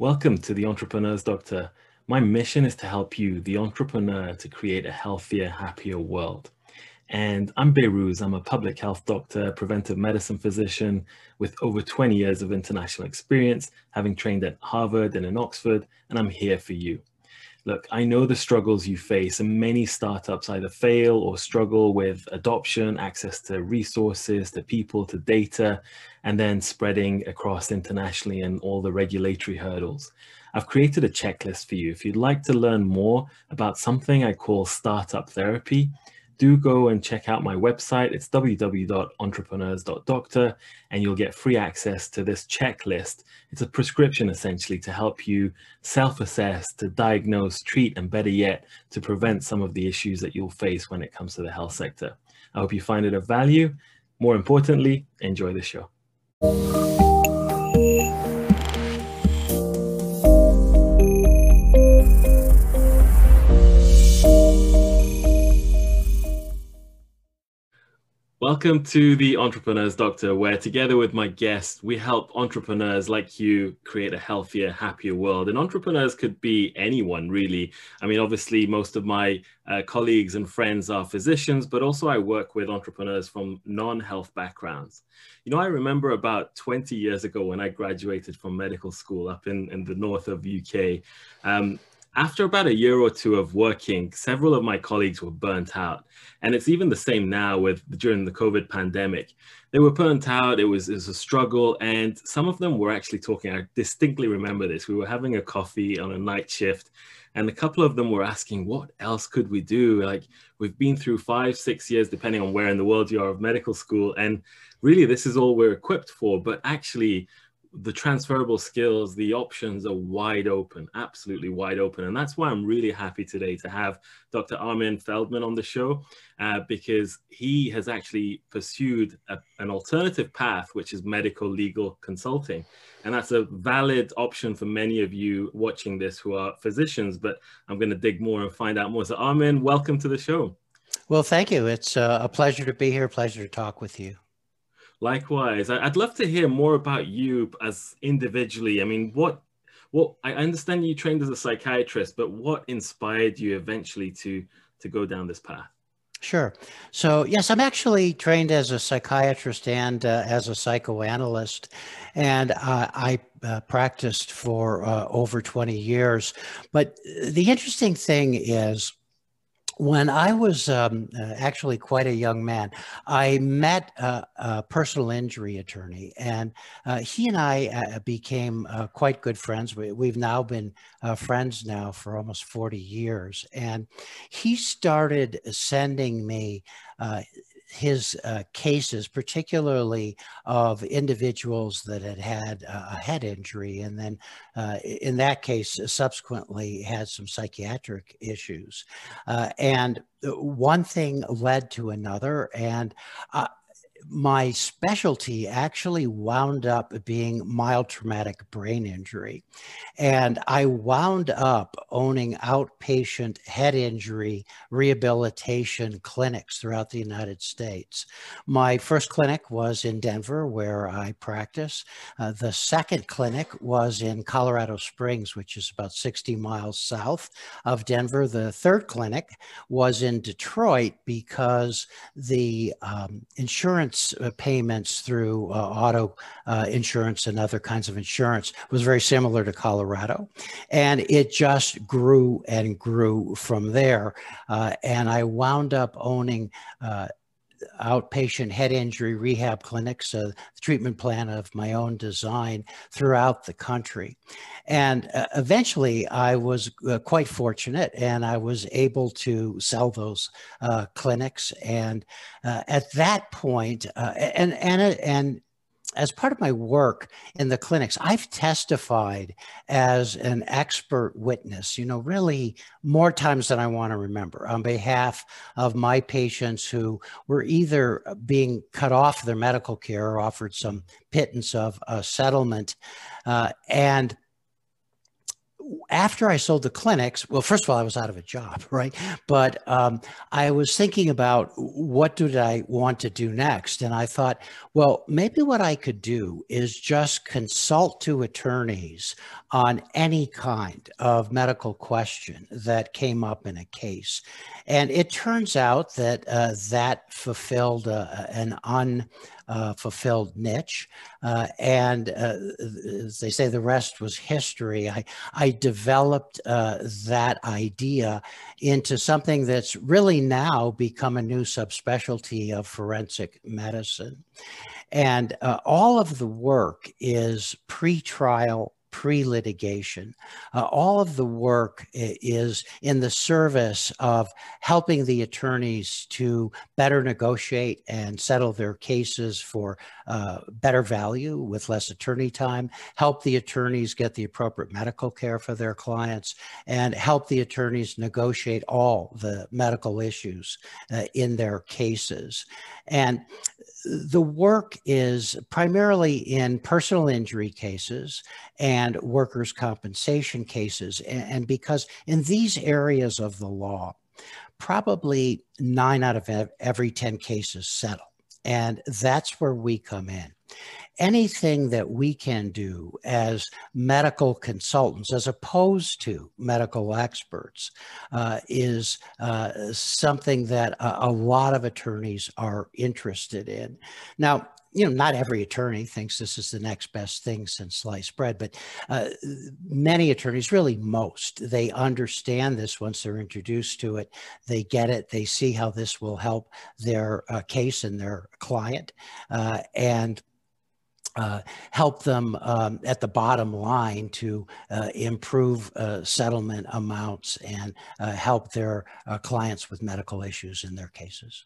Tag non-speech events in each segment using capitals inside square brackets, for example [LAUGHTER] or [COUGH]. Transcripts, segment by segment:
Welcome to the Entrepreneur's Doctor. My mission is to help you, the entrepreneur, to create a healthier, happier world. And I'm Behrooz. I'm a public health doctor, preventive medicine physician with over 20 years of international experience, having trained at Harvard and in Oxford, and I'm here for you. Look, I know the struggles you face, and many startups either fail or struggle with adoption, access to resources, to people, to data, and then spreading across internationally and all the regulatory hurdles. I've created a checklist for you. If you'd like to learn more about something I call startup therapy, do go and check out my website. It's www.entrepreneurs.doctor, and you'll get free access to this checklist. It's a prescription essentially to help you self assess, to diagnose, treat, and better yet, to prevent some of the issues that you'll face when it comes to the health sector. I hope you find it of value. More importantly, enjoy the show. Welcome to the Entrepreneurs Doctor, where together with my guest, we help entrepreneurs like you create a healthier, happier world. And entrepreneurs could be anyone, really. I mean, obviously, most of my uh, colleagues and friends are physicians, but also I work with entrepreneurs from non health backgrounds. You know, I remember about 20 years ago when I graduated from medical school up in, in the north of UK. Um, after about a year or two of working, several of my colleagues were burnt out. And it's even the same now with during the COVID pandemic. They were burnt out, it was, it was a struggle. And some of them were actually talking, I distinctly remember this. We were having a coffee on a night shift and a couple of them were asking, what else could we do? Like we've been through five, six years, depending on where in the world you are of medical school. And really this is all we're equipped for, but actually the transferable skills, the options are wide open, absolutely wide open. And that's why I'm really happy today to have Dr. Armin Feldman on the show uh, because he has actually pursued a, an alternative path, which is medical legal consulting. And that's a valid option for many of you watching this who are physicians, but I'm going to dig more and find out more. So, Armin, welcome to the show. Well, thank you. It's uh, a pleasure to be here, pleasure to talk with you. Likewise, I'd love to hear more about you as individually. I mean, what, what I understand you trained as a psychiatrist, but what inspired you eventually to to go down this path? Sure. So, yes, I'm actually trained as a psychiatrist and uh, as a psychoanalyst, and uh, I uh, practiced for uh, over 20 years. But the interesting thing is, when I was um, uh, actually quite a young man, I met a, a personal injury attorney, and uh, he and I uh, became uh, quite good friends. We, have now been uh, friends now for almost 40 years, and he started sending me uh, his uh, cases, particularly of individuals that had had a head injury, and then uh, in that case, subsequently had some psychiatric issues. Uh, and one thing led to another, and uh, my specialty actually wound up being mild traumatic brain injury. And I wound up owning outpatient head injury rehabilitation clinics throughout the United States. My first clinic was in Denver, where I practice. Uh, the second clinic was in Colorado Springs, which is about 60 miles south of Denver. The third clinic was in Detroit because the um, insurance insurance uh, payments through uh, auto uh, insurance and other kinds of insurance was very similar to Colorado. And it just grew and grew from there. Uh, and I wound up owning uh, outpatient head injury rehab clinics, a treatment plan of my own design throughout the country. And uh, eventually I was uh, quite fortunate and I was able to sell those uh, clinics. And uh, at that point, uh, and, and, and as part of my work in the clinics, I've testified as an expert witness, you know, really more times than I want to remember on behalf of my patients who were either being cut off their medical care or offered some pittance of a settlement. Uh, and after I sold the clinics, well, first of all, I was out of a job, [LAUGHS] right? But um, I was thinking about what did I want to do next, and I thought, well, maybe what I could do is just consult to attorneys on any kind of medical question that came up in a case, and it turns out that uh, that fulfilled uh, an un fulfilled niche. Uh, and uh, as they say, the rest was history. I, I developed uh, that idea into something that's really now become a new subspecialty of forensic medicine. And uh, all of the work is pre-trial pre-litigation. Uh, all of the work is in the service of helping the attorneys to better negotiate and settle their cases for uh, better value with less attorney time, help the attorneys get the appropriate medical care for their clients, and help the attorneys negotiate all the medical issues uh, in their cases. And the work is primarily in personal injury cases and workers' compensation cases. And because in these areas of the law, probably nine out of every 10 cases settle. And that's where we come in anything that we can do as medical consultants, as opposed to medical experts, uh, is uh, something that a, a, lot of attorneys are interested in. Now, you know, not every attorney thinks this is the next best thing since sliced bread, but uh, many attorneys, really most, they understand this once they're introduced to it. They get it. They see how this will help their uh, case and their client. Uh, and uh, help them um, at the bottom line to uh, improve uh, settlement amounts and uh, help their uh, clients with medical issues in their cases.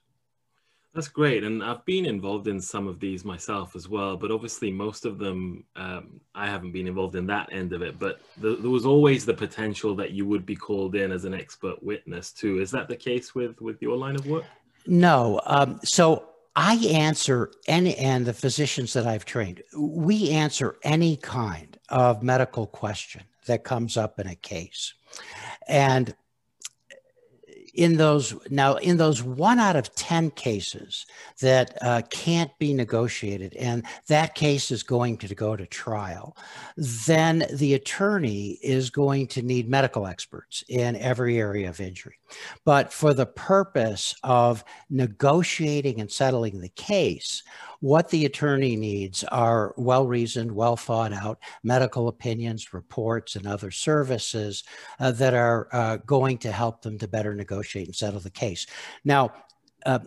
That's great. And I've been involved in some of these myself as well, but obviously most of them, um, I haven't been involved in that end of it, but the, there was always the potential that you would be called in as an expert witness too. Is that the case with, with your line of work? No. Um, so I answer any, and the physicians that I've trained, we answer any kind of medical question that comes up in a case. And in those now in those one out of 10 cases that uh, can't be negotiated and that case is going to go to trial then the attorney is going to need medical experts in every area of injury. But for the purpose of negotiating and settling the case what the attorney needs are well reasoned, well thought out medical opinions, reports, and other services uh, that are uh, going to help them to better negotiate and settle the case. Now, uh,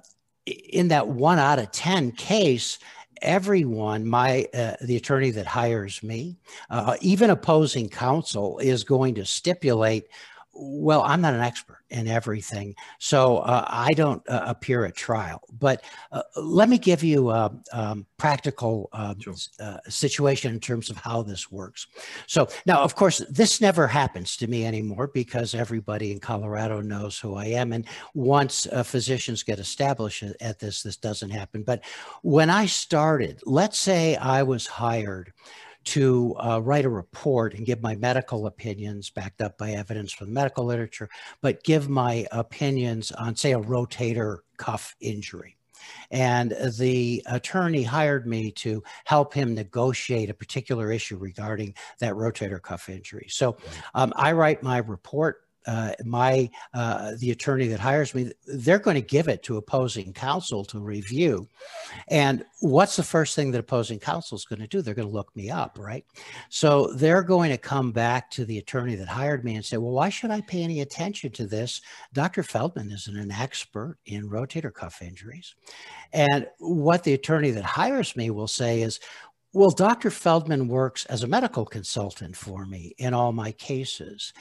in that one out of 10 case, everyone, my uh, the attorney that hires me, uh, even opposing counsel, is going to stipulate well, I'm not an expert in everything, so uh, I don't uh, appear at trial. But uh, let me give you a um, practical um, sure. Uh, situation in terms of how this works. So now, of course, this never happens to me anymore because everybody in Colorado knows who I am. And once uh, physicians get established at this, this doesn't happen. But when I started, let's say I was hired to uh, write a report and give my medical opinions backed up by evidence from the medical literature, but give my opinions on, say, a rotator cuff injury. And the attorney hired me to help him negotiate a particular issue regarding that rotator cuff injury. So um, I write my report uh, my uh, the attorney that hires me they're going to give it to opposing counsel to review and what's the first thing that opposing counsel is going to do they're going to look me up right so they're going to come back to the attorney that hired me and say well why should i pay any attention to this dr feldman isn't an expert in rotator cuff injuries and what the attorney that hires me will say is well, Dr. Feldman works as a medical consultant for me in all my cases.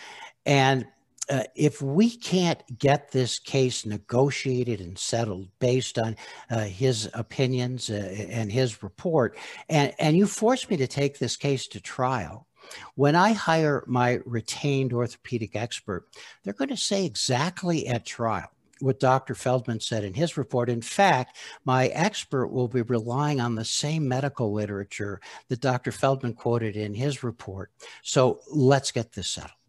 And uh, if we can't get this case negotiated and settled based on uh, his opinions uh, and his report, and, and you force me to take this case to trial, when I hire my retained orthopedic expert, they're going to say exactly at trial what Dr. Feldman said in his report. In fact, my expert will be relying on the same medical literature that Dr. Feldman quoted in his report. So let's get this settled.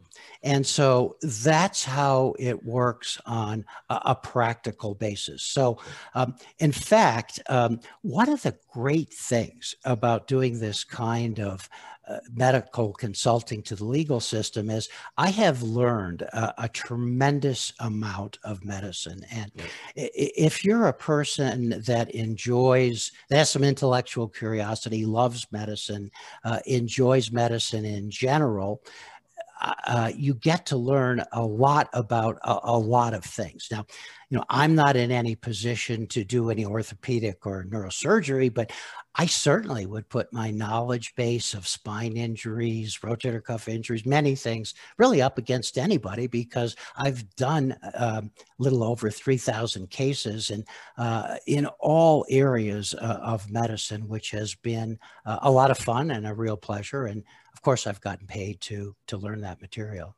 And so that's how it works on a, a practical basis. So, um, in fact, um, one of the great things about doing this kind of uh, medical consulting to the legal system is I have learned a, a tremendous amount of medicine. And if you're a person that enjoys, that has some intellectual curiosity, loves medicine, uh, enjoys medicine in general, uh, you get to learn a lot about a, a, lot of things. Now, you know, I'm not in any position to do any orthopedic or neurosurgery, but I certainly would put my knowledge base of spine injuries, rotator cuff injuries, many things really up against anybody because I've done a um, little over 3,000 cases and uh, in all areas uh, of medicine, which has been uh, a lot of fun and a real pleasure. And of course, I've gotten paid to to learn that material.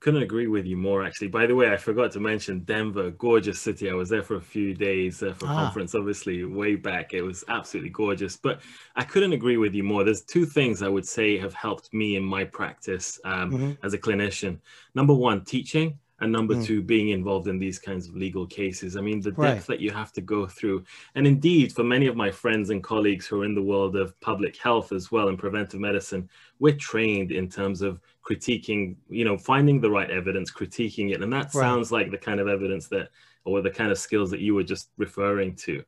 Couldn't agree with you more, actually. By the way, I forgot to mention Denver, gorgeous city. I was there for a few days uh, for ah. conference, obviously, way back. It was absolutely gorgeous. But I couldn't agree with you more. There's two things I would say have helped me in my practice um, mm-hmm. as a clinician. Number one, teaching and number mm. two being involved in these kinds of legal cases i mean the depth right. that you have to go through and indeed for many of my friends and colleagues who are in the world of public health as well and preventive medicine we're trained in terms of critiquing you know finding the right evidence critiquing it and that right. sounds like the kind of evidence that or the kind of skills that you were just referring to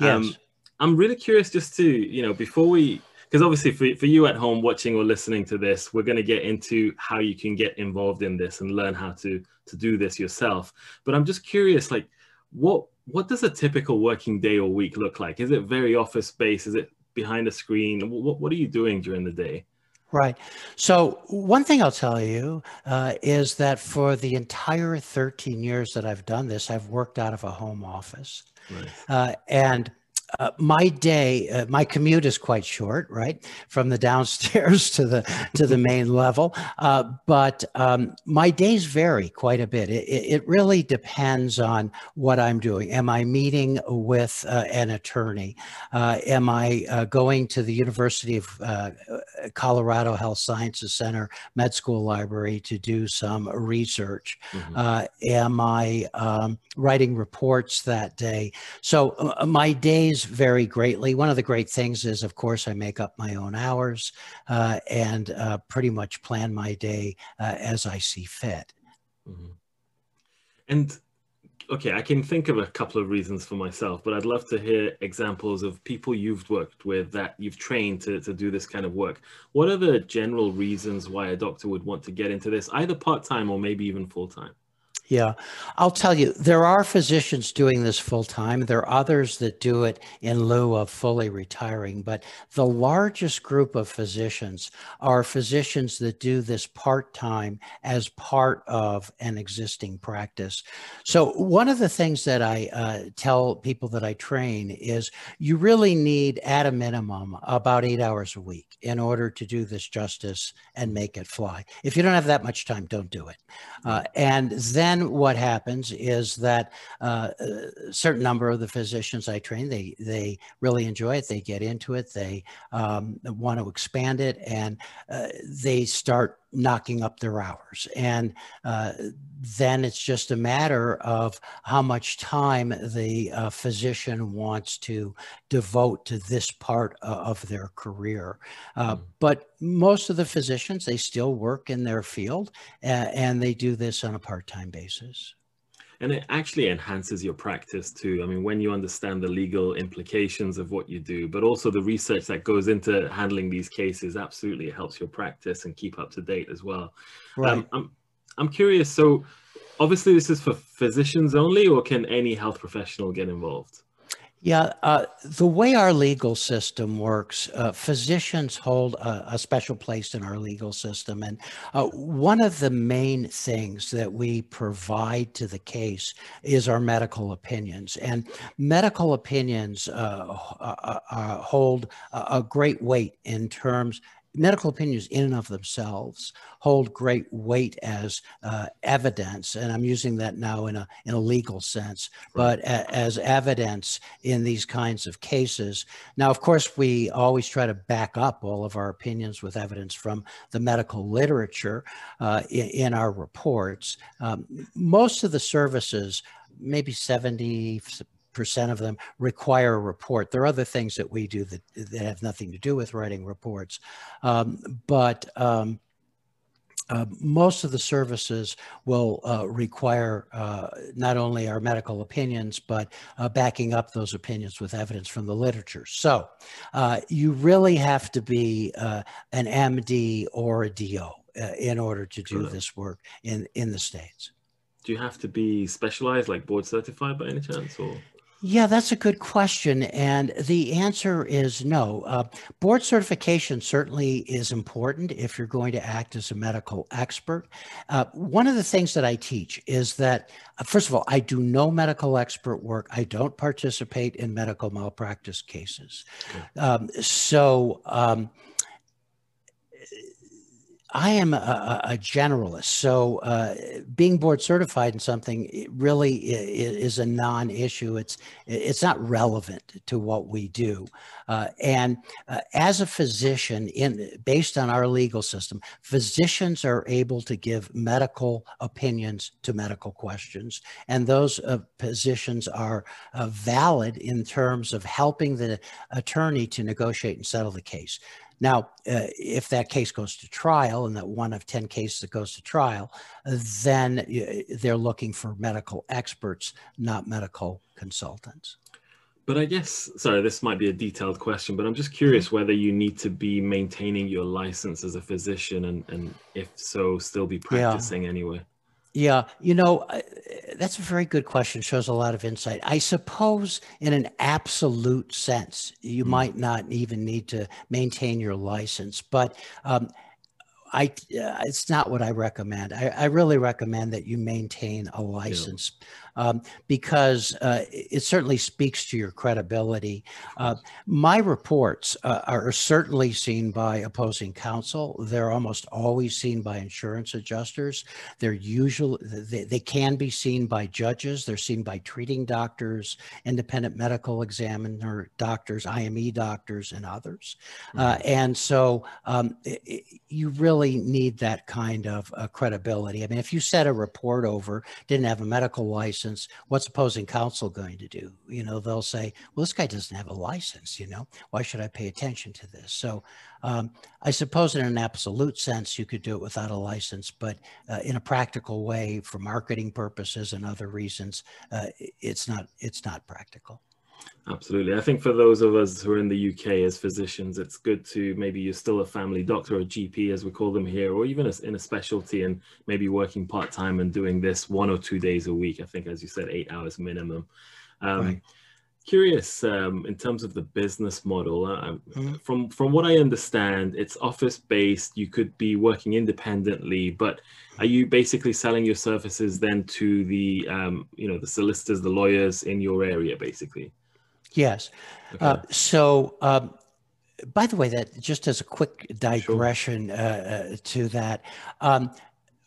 yes. Um, i'm really curious just to you know before we because obviously for, for you at home watching or listening to this we're going to get into how you can get involved in this and learn how to to do this yourself but i'm just curious like what what does a typical working day or week look like is it very office based is it behind a screen what, what are you doing during the day Right. So, one thing I'll tell you uh, is that for the entire 13 years that I've done this, I've worked out of a home office. Right. Uh, and uh, my day, uh, my commute is quite short, right, from the downstairs [LAUGHS] to the to the main level. Uh, but um, my days vary quite a bit. It, it, really depends on what I'm doing. Am I meeting with uh, an attorney? Uh, am I uh, going to the University of Colorado Health Sciences Center Med School Library to do some research? Mm-hmm. am I um, writing reports that day? So my days vary greatly. One of the great things is, of course, I make up my own hours uh, and uh, pretty much plan my day uh, as I see fit. Mm-hmm. And okay, I can think of a couple of reasons for myself, but I'd love to hear examples of people you've worked with that you've trained to, to do this kind of work. What are the general reasons why a doctor would want to get into this, either part time or maybe even full time? Yeah, I'll tell you, there are physicians doing this full time. There are others that do it in lieu of fully retiring. But the largest group of physicians are physicians that do this part time as part of an existing practice. So, one of the things that I uh, tell people that I train is you really need, at a minimum, about eight hours a week in order to do this justice and make it fly. If you don't have that much time, don't do it. Uh, and then what happens is that uh, a certain number of the physicians I train, they they really enjoy it. They get into it. They um, want to expand it, and uh, they start knocking up their hours. And uh, then it's just a matter of how much time the uh, physician wants to devote to this part of their career. Uh, mm. But most of the physicians, they still work in their field and they do this on a part time basis and it actually enhances your practice too. I mean when you understand the legal implications of what you do but also the research that goes into handling these cases absolutely helps your practice and keep up to date as well. Right. Um, I'm, I'm curious so obviously this is for physicians only or can any health professional get involved yeah, uh, the way our legal system works, uh, physicians hold a, a, special place in our legal system. And uh, one of the main things that we provide to the case is our medical opinions. And medical opinions uh, uh, uh, hold a, a great weight in terms medical opinions in and of themselves hold great weight as uh, evidence, and I'm using that now in a in a legal sense, but a, as evidence in these kinds of cases. Now, of course, we always try to back up all of our opinions with evidence from the medical literature uh, in, in, our reports. Um, most of the services, maybe 70 percent of them require a report. There are other things that we do that, that have nothing to do with writing reports, um, but um, uh, most of the services will uh, require uh, not only our medical opinions, but uh, backing up those opinions with evidence from the literature. So uh, you really have to be uh, an MD or a DO in order to do this work in, in the States. Do you have to be specialized, like board certified by any chance? Or? Yeah, that's a good question. And the answer is no. Uh, board certification certainly is important if you're going to act as a medical expert. Uh, one of the things that I teach is that, uh, first of all, I do no medical expert work. I don't participate in medical malpractice cases. Um, so, um, I am a, a generalist, so uh, being board certified in something really is a non-issue. It's it's not relevant to what we do. Uh, and uh, as a physician, in based on our legal system, physicians are able to give medical opinions to medical questions, and those uh, positions are uh, valid in terms of helping the attorney to negotiate and settle the case. Now, uh, if that case goes to trial and that one of 10 cases that goes to trial, then they're looking for medical experts, not medical consultants. But I guess, sorry, this might be a detailed question, but I'm just curious mm-hmm. whether you need to be maintaining your license as a physician and, and if so, still be practicing yeah. anyway. Yeah, you know, that's a very good question. Shows a lot of insight. I suppose, in an absolute sense, you mm. might not even need to maintain your license, but um, I uh, it's not what I recommend. I, I, really recommend that you maintain a license. Yeah um, because uh, it certainly speaks to your credibility. Uh, my reports uh, are certainly seen by opposing counsel. They're almost always seen by insurance adjusters. They're usually they, they can be seen by judges. They're seen by treating doctors, independent medical examiner doctors, IME doctors, and others. Uh, mm-hmm. and so um, it, you really need that kind of uh, credibility. I mean, if you set a report over, didn't have a medical license instance, what's opposing counsel going to do? You know, they'll say, well, this guy doesn't have a license, you know, why should I pay attention to this? So um, I suppose in an absolute sense, you could do it without a license, but uh, in a practical way for marketing purposes and other reasons, uh, it's not, it's not practical. Absolutely. I think for those of us who are in the UK as physicians, it's good to maybe you're still a family doctor or GP, as we call them here, or even in a specialty and maybe working part time and doing this one or two days a week. I think, as you said, eight hours minimum. Um, right. Curious um, in terms of the business model. Uh, mm-hmm. From from what I understand, it's office based. You could be working independently, but are you basically selling your services then to the um, you know the solicitors, the lawyers in your area, basically? Yes. Okay. Uh, so, um, by the way, that just as a quick digression sure. uh, uh, to that, um,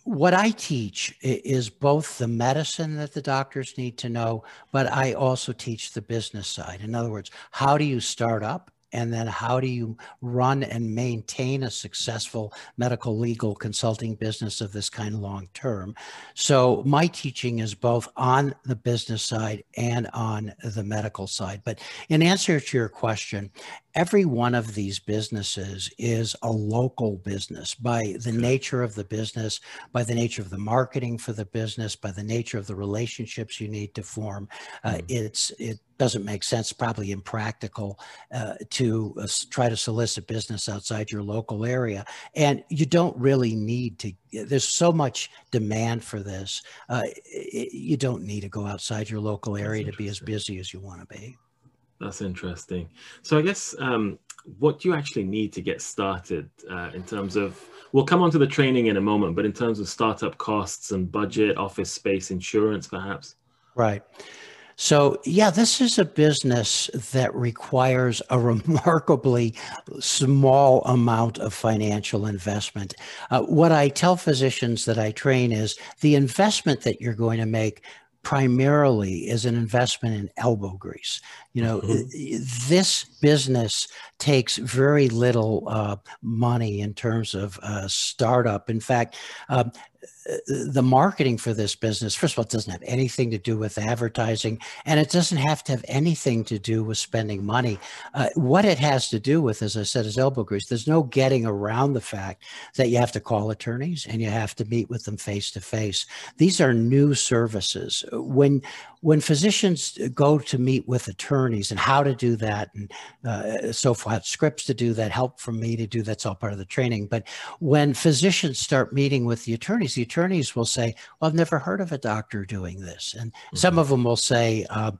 what I teach is both the medicine that the doctors need to know, but I also teach the business side. In other words, how do you start up and then how do you run and maintain a successful medical legal consulting business of this kind long term? So my teaching is both on the business side and on the medical side. But in answer to your question every one of these businesses is a local business by the nature of the business, by the nature of the marketing for the business, by the nature of the relationships you need to form. Uh, mm. It's it doesn't make sense, probably impractical, uh, to uh, try to solicit business outside your local area, and you don't really need to. There's so much demand for this. Uh, you don't need to go outside your local area to be as busy as you want to be. That's interesting. So I guess um, what do you actually need to get started uh, in terms of, we'll come on to the training in a moment, but in terms of startup costs and budget, office space, insurance, perhaps? Right. So, yeah, this is a business that requires a [LAUGHS] remarkably small amount of financial investment. Uh, what I tell physicians that I train is the investment that you're going to make primarily is an investment in elbow grease. You know, mm-hmm. this business takes very little uh, money in terms of uh, startup. In fact, um, the marketing for this business, first of all, it doesn't have anything to do with advertising, and it doesn't have to have anything to do with spending money. Uh, what it has to do with, as I said, is elbow grease. There's no getting around the fact that you have to call attorneys and you have to meet with them face to face. These are new services. When when physicians go to meet with attorneys and how to do that and uh, so forth, scripts to do that, help from me to do that's all part of the training. But when physicians start meeting with the attorneys, the attorneys will say, "Well, I've never heard of a doctor doing this," and mm-hmm. some of them will say. Uh,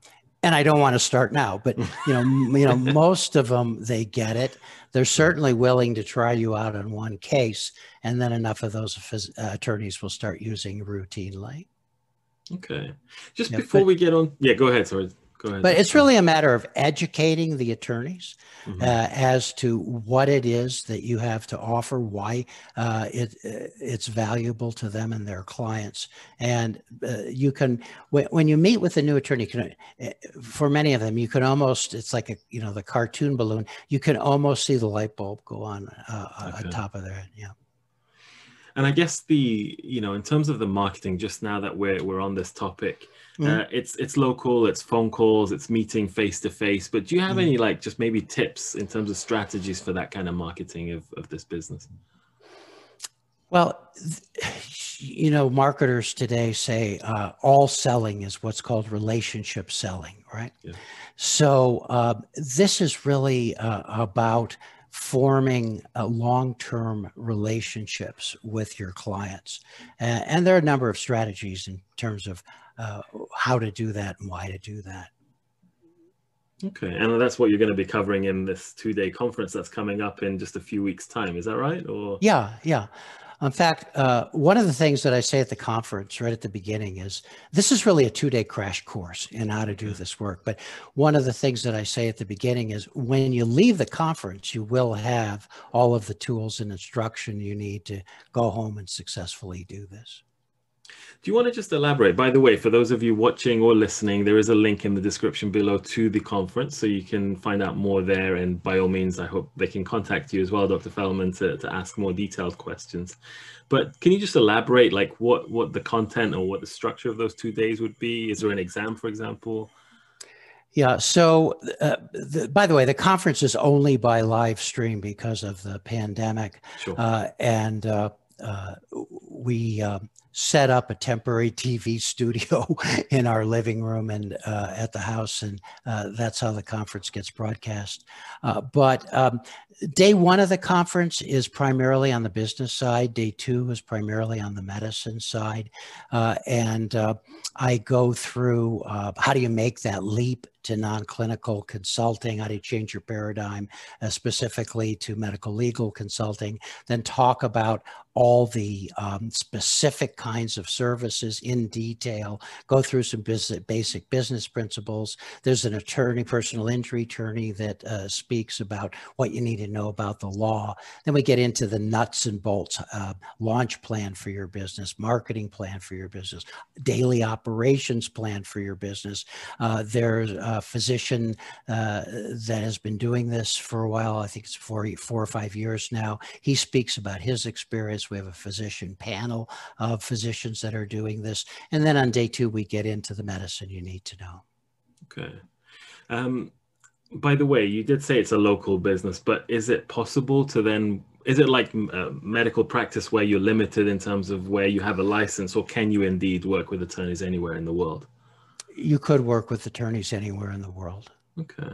and I don't want to start now, but [LAUGHS] you know, you know, most of them they get it. They're certainly willing to try you out on one case, and then enough of those uh, attorneys will start using routinely. Okay. Just yeah, before but, we get on, yeah, go ahead. Sorry. Ahead. But it's really a matter of educating the attorneys mm-hmm. uh, as to what it is that you have to offer, why uh, it it's valuable to them and their clients. And uh, you can, when, when you meet with a new attorney, can, uh, for many of them, you can almost, it's like a, you know, the cartoon balloon, you can almost see the light bulb go on uh, okay. on top of their head. Yeah. And I guess the you know in terms of the marketing, just now that we're we're on this topic, mm. uh, it's it's local, it's phone calls, it's meeting face to face. But do you have mm. any like just maybe tips in terms of strategies for that kind of marketing of of this business? Well, you know, marketers today say uh, all selling is what's called relationship selling, right? Yeah. So uh, this is really uh, about forming uh, long-term relationships with your clients. And, and, there are a number of strategies in terms of uh, how to do that and why to do that. Okay and that's what you're going to be covering in this two-day conference that's coming up in just a few weeks time is that right or? Yeah yeah in fact, uh, one of the things that I say at the conference right at the beginning is this is really a two day crash course in how to do this work. But one of the things that I say at the beginning is when you leave the conference, you will have all of the tools and instruction you need to go home and successfully do this. Do you want to just elaborate? By the way, for those of you watching or listening, there is a link in the description below to the conference, so you can find out more there. And by all means, I hope they can contact you as well, Dr. Feldman, to, to ask more detailed questions. But can you just elaborate, like what what the content or what the structure of those two days would be? Is there an exam, for example? Yeah. So, uh, the, by the way, the conference is only by live stream because of the pandemic, sure. uh, and uh, uh we um, set up a temporary TV [LAUGHS] studio in our living room and uh, at the house, and uh, that's how the conference gets broadcast. Uh, but um, day one of the conference is primarily on the business side. Day two is primarily on the medicine side, uh, and uh, I go through uh, how do you make that leap to non-clinical consulting how you change your paradigm uh, specifically to medical legal consulting then talk about all the um, specific kinds of services in detail, go through some business, basic business principles. There's an attorney, personal injury attorney that uh, speaks about what you need to know about the law. Then we get into the nuts and bolts, uh, launch plan for your business, marketing plan for your business, daily operations plan for your business. Uh, there's a physician uh, that has been doing this for a while. I think it's four, four or five years now. He speaks about his experience we have a physician panel of physicians that are doing this. And then on day two, we get into the medicine you need to know. Okay. Um, by the way, you did say it's a local business, but is it possible to then, is it like uh, medical practice where you're limited in terms of where you have a license, or can you indeed work with attorneys anywhere in the world? You could work with attorneys anywhere in the world. Okay.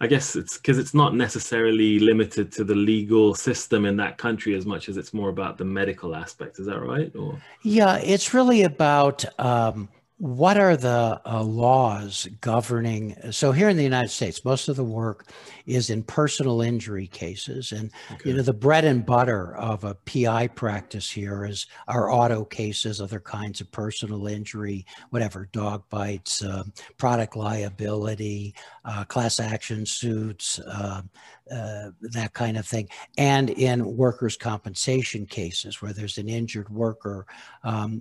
I guess it's because it's not necessarily limited to the legal system in that country as much as it's more about the medical aspect. Is that right? Or yeah, it's really about um, what are the uh, laws governing? So here in the United States, most of the work is in personal injury cases, and okay. you know the bread and butter of a PI practice here is our auto cases, other kinds of personal injury, whatever dog bites, uh, product liability, uh, class action suits, uh, uh, that kind of thing, and in workers' compensation cases where there's an injured worker, um,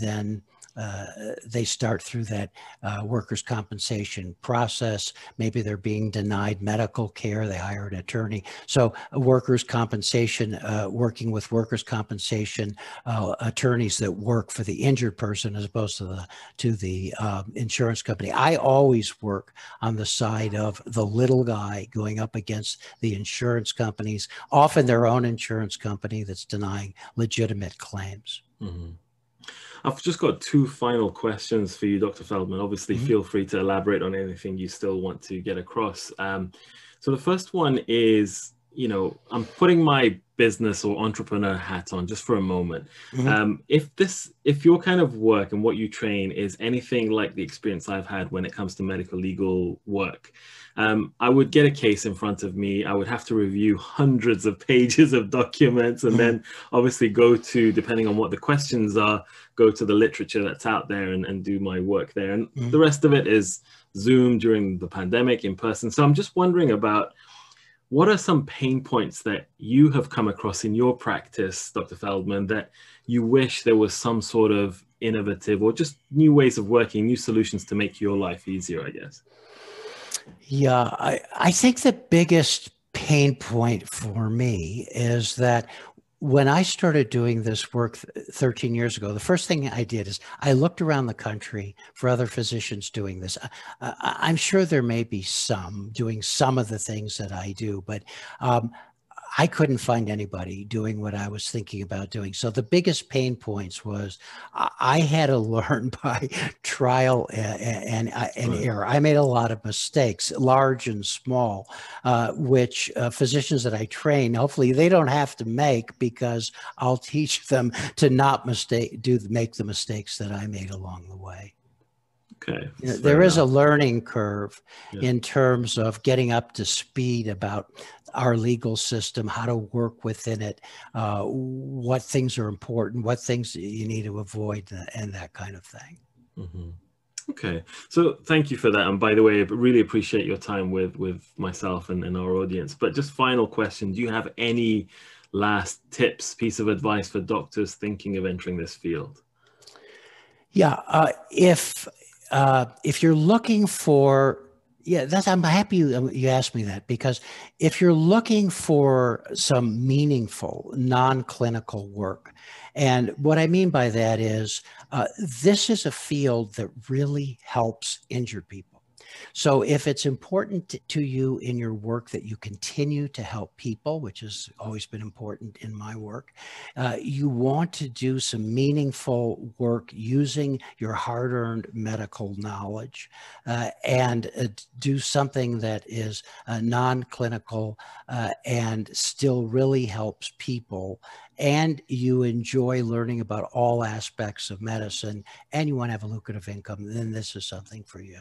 then uh, they start through that uh, workers' compensation process. Maybe they're being denied medical care. They hire an attorney. So, workers' compensation, uh, working with workers' compensation uh, attorneys that work for the injured person as opposed to the to the um, insurance company. I always work on the side of the little guy going up against the insurance companies, often their own insurance company that's denying legitimate claims. Mm-hmm. I've just got two final questions for you, Dr. Feldman. Obviously, mm-hmm. feel free to elaborate on anything you still want to get across. Um, so the first one is, you know, I'm putting my business or entrepreneur hat on just for a moment. Mm-hmm. Um, if this, if your kind of work and what you train is anything like the experience I've had when it comes to medical legal work, um, I would get a case in front of me. I would have to review hundreds of pages of documents and mm-hmm. then obviously go to, depending on what the questions are, go to the literature that's out there and, and do my work there. And mm-hmm. the rest of it is Zoom during the pandemic in person. So I'm just wondering about what are some pain points that you have come across in your practice, Dr. Feldman, that you wish there was some sort of innovative or just new ways of working, new solutions to make your life easier, I guess? Yeah, I, I think the biggest pain point for me is that when I started doing this work 13 years ago, the first thing I did is I looked around the country for other physicians doing this. I, am sure there may be some doing some of the things that I do, but um, I couldn't find anybody doing what I was thinking about doing. So the biggest pain points was I had to [LAUGHS] learn by trial and, and, uh, and right. error. I made a lot of mistakes, large and small, uh, which uh, physicians that I train, hopefully they don't have to make because I'll [LAUGHS] teach them to not mistake, do make the mistakes that I made along the way. Okay. You know, there is a learning curve yeah. in terms of getting up to speed about our legal system, how to work within it, uh, what things are important, what things you need to avoid, and that kind of thing. Mm-hmm. Okay, so thank you for that. And by the way, I really appreciate your time with with myself and, and our audience. But just final question: Do you have any last tips, piece of advice for doctors thinking of entering this field? Yeah, uh, if uh, if you're looking for yeah, that's I'm happy you, you asked me that because if you're looking for some meaningful non-clinical work, and what I mean by that is uh, this is a field that really helps injured people. So if it's important to you in your work that you continue to help people, which has always been important in my work, uh, you want to do some meaningful work using your hard earned medical knowledge uh, and uh, do something that is uh, non clinical uh, and still really helps people and you enjoy learning about all aspects of medicine and you want to have a lucrative income, then this is something for you.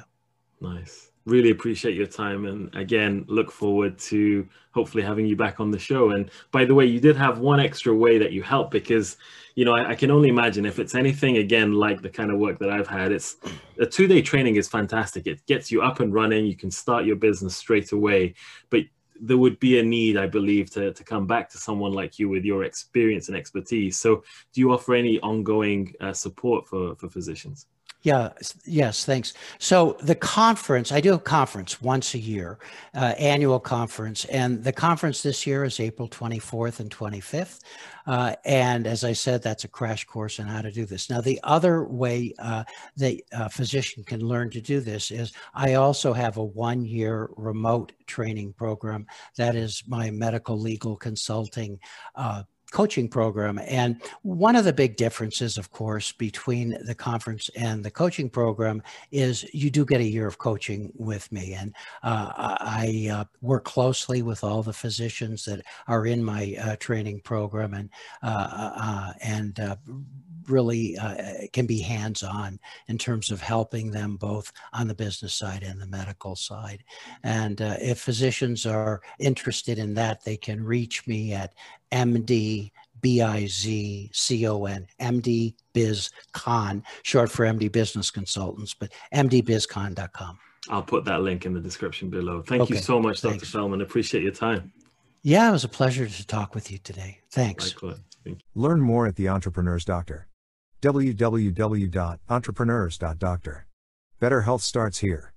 Nice. Really appreciate your time. And again, look forward to hopefully having you back on the show. And by the way, you did have one extra way that you help because, you know, I, I can only imagine if it's anything again like the kind of work that I've had, it's a two day training is fantastic. It gets you up and running. You can start your business straight away. But there would be a need, I believe, to, to come back to someone like you with your experience and expertise. So, do you offer any ongoing uh, support for, for physicians? Yeah, yes, thanks. So the conference, I do a conference once a year, uh, annual conference, and the conference this year is April 24th and 25th. Uh, and as I said, that's a crash course on how to do this. Now, the other way uh, that a physician can learn to do this is I also have a one year remote training program that is my medical legal consulting uh, coaching program. And one of the big differences, of course, between the conference and the coaching program is you do get a year of coaching with me. And uh, I uh, work closely with all the physicians that are in my uh, training program and, uh, uh, and uh, really uh, can be hands on in terms of helping them both on the business side and the medical side. And uh, if physicians are interested in that, they can reach me at MD B-I-Z-C-O-N, MD Biz Con, short for MD Business Consultants, but mdbizcon.com. I'll put that link in the description below. Thank okay, you so much, Dr. Thanks. Feldman. Appreciate your time. Yeah, it was a pleasure to talk with you today. Thanks. Learn more at the Entrepreneur's Doctor. www.entrepreneurs.doctor. Better health starts here.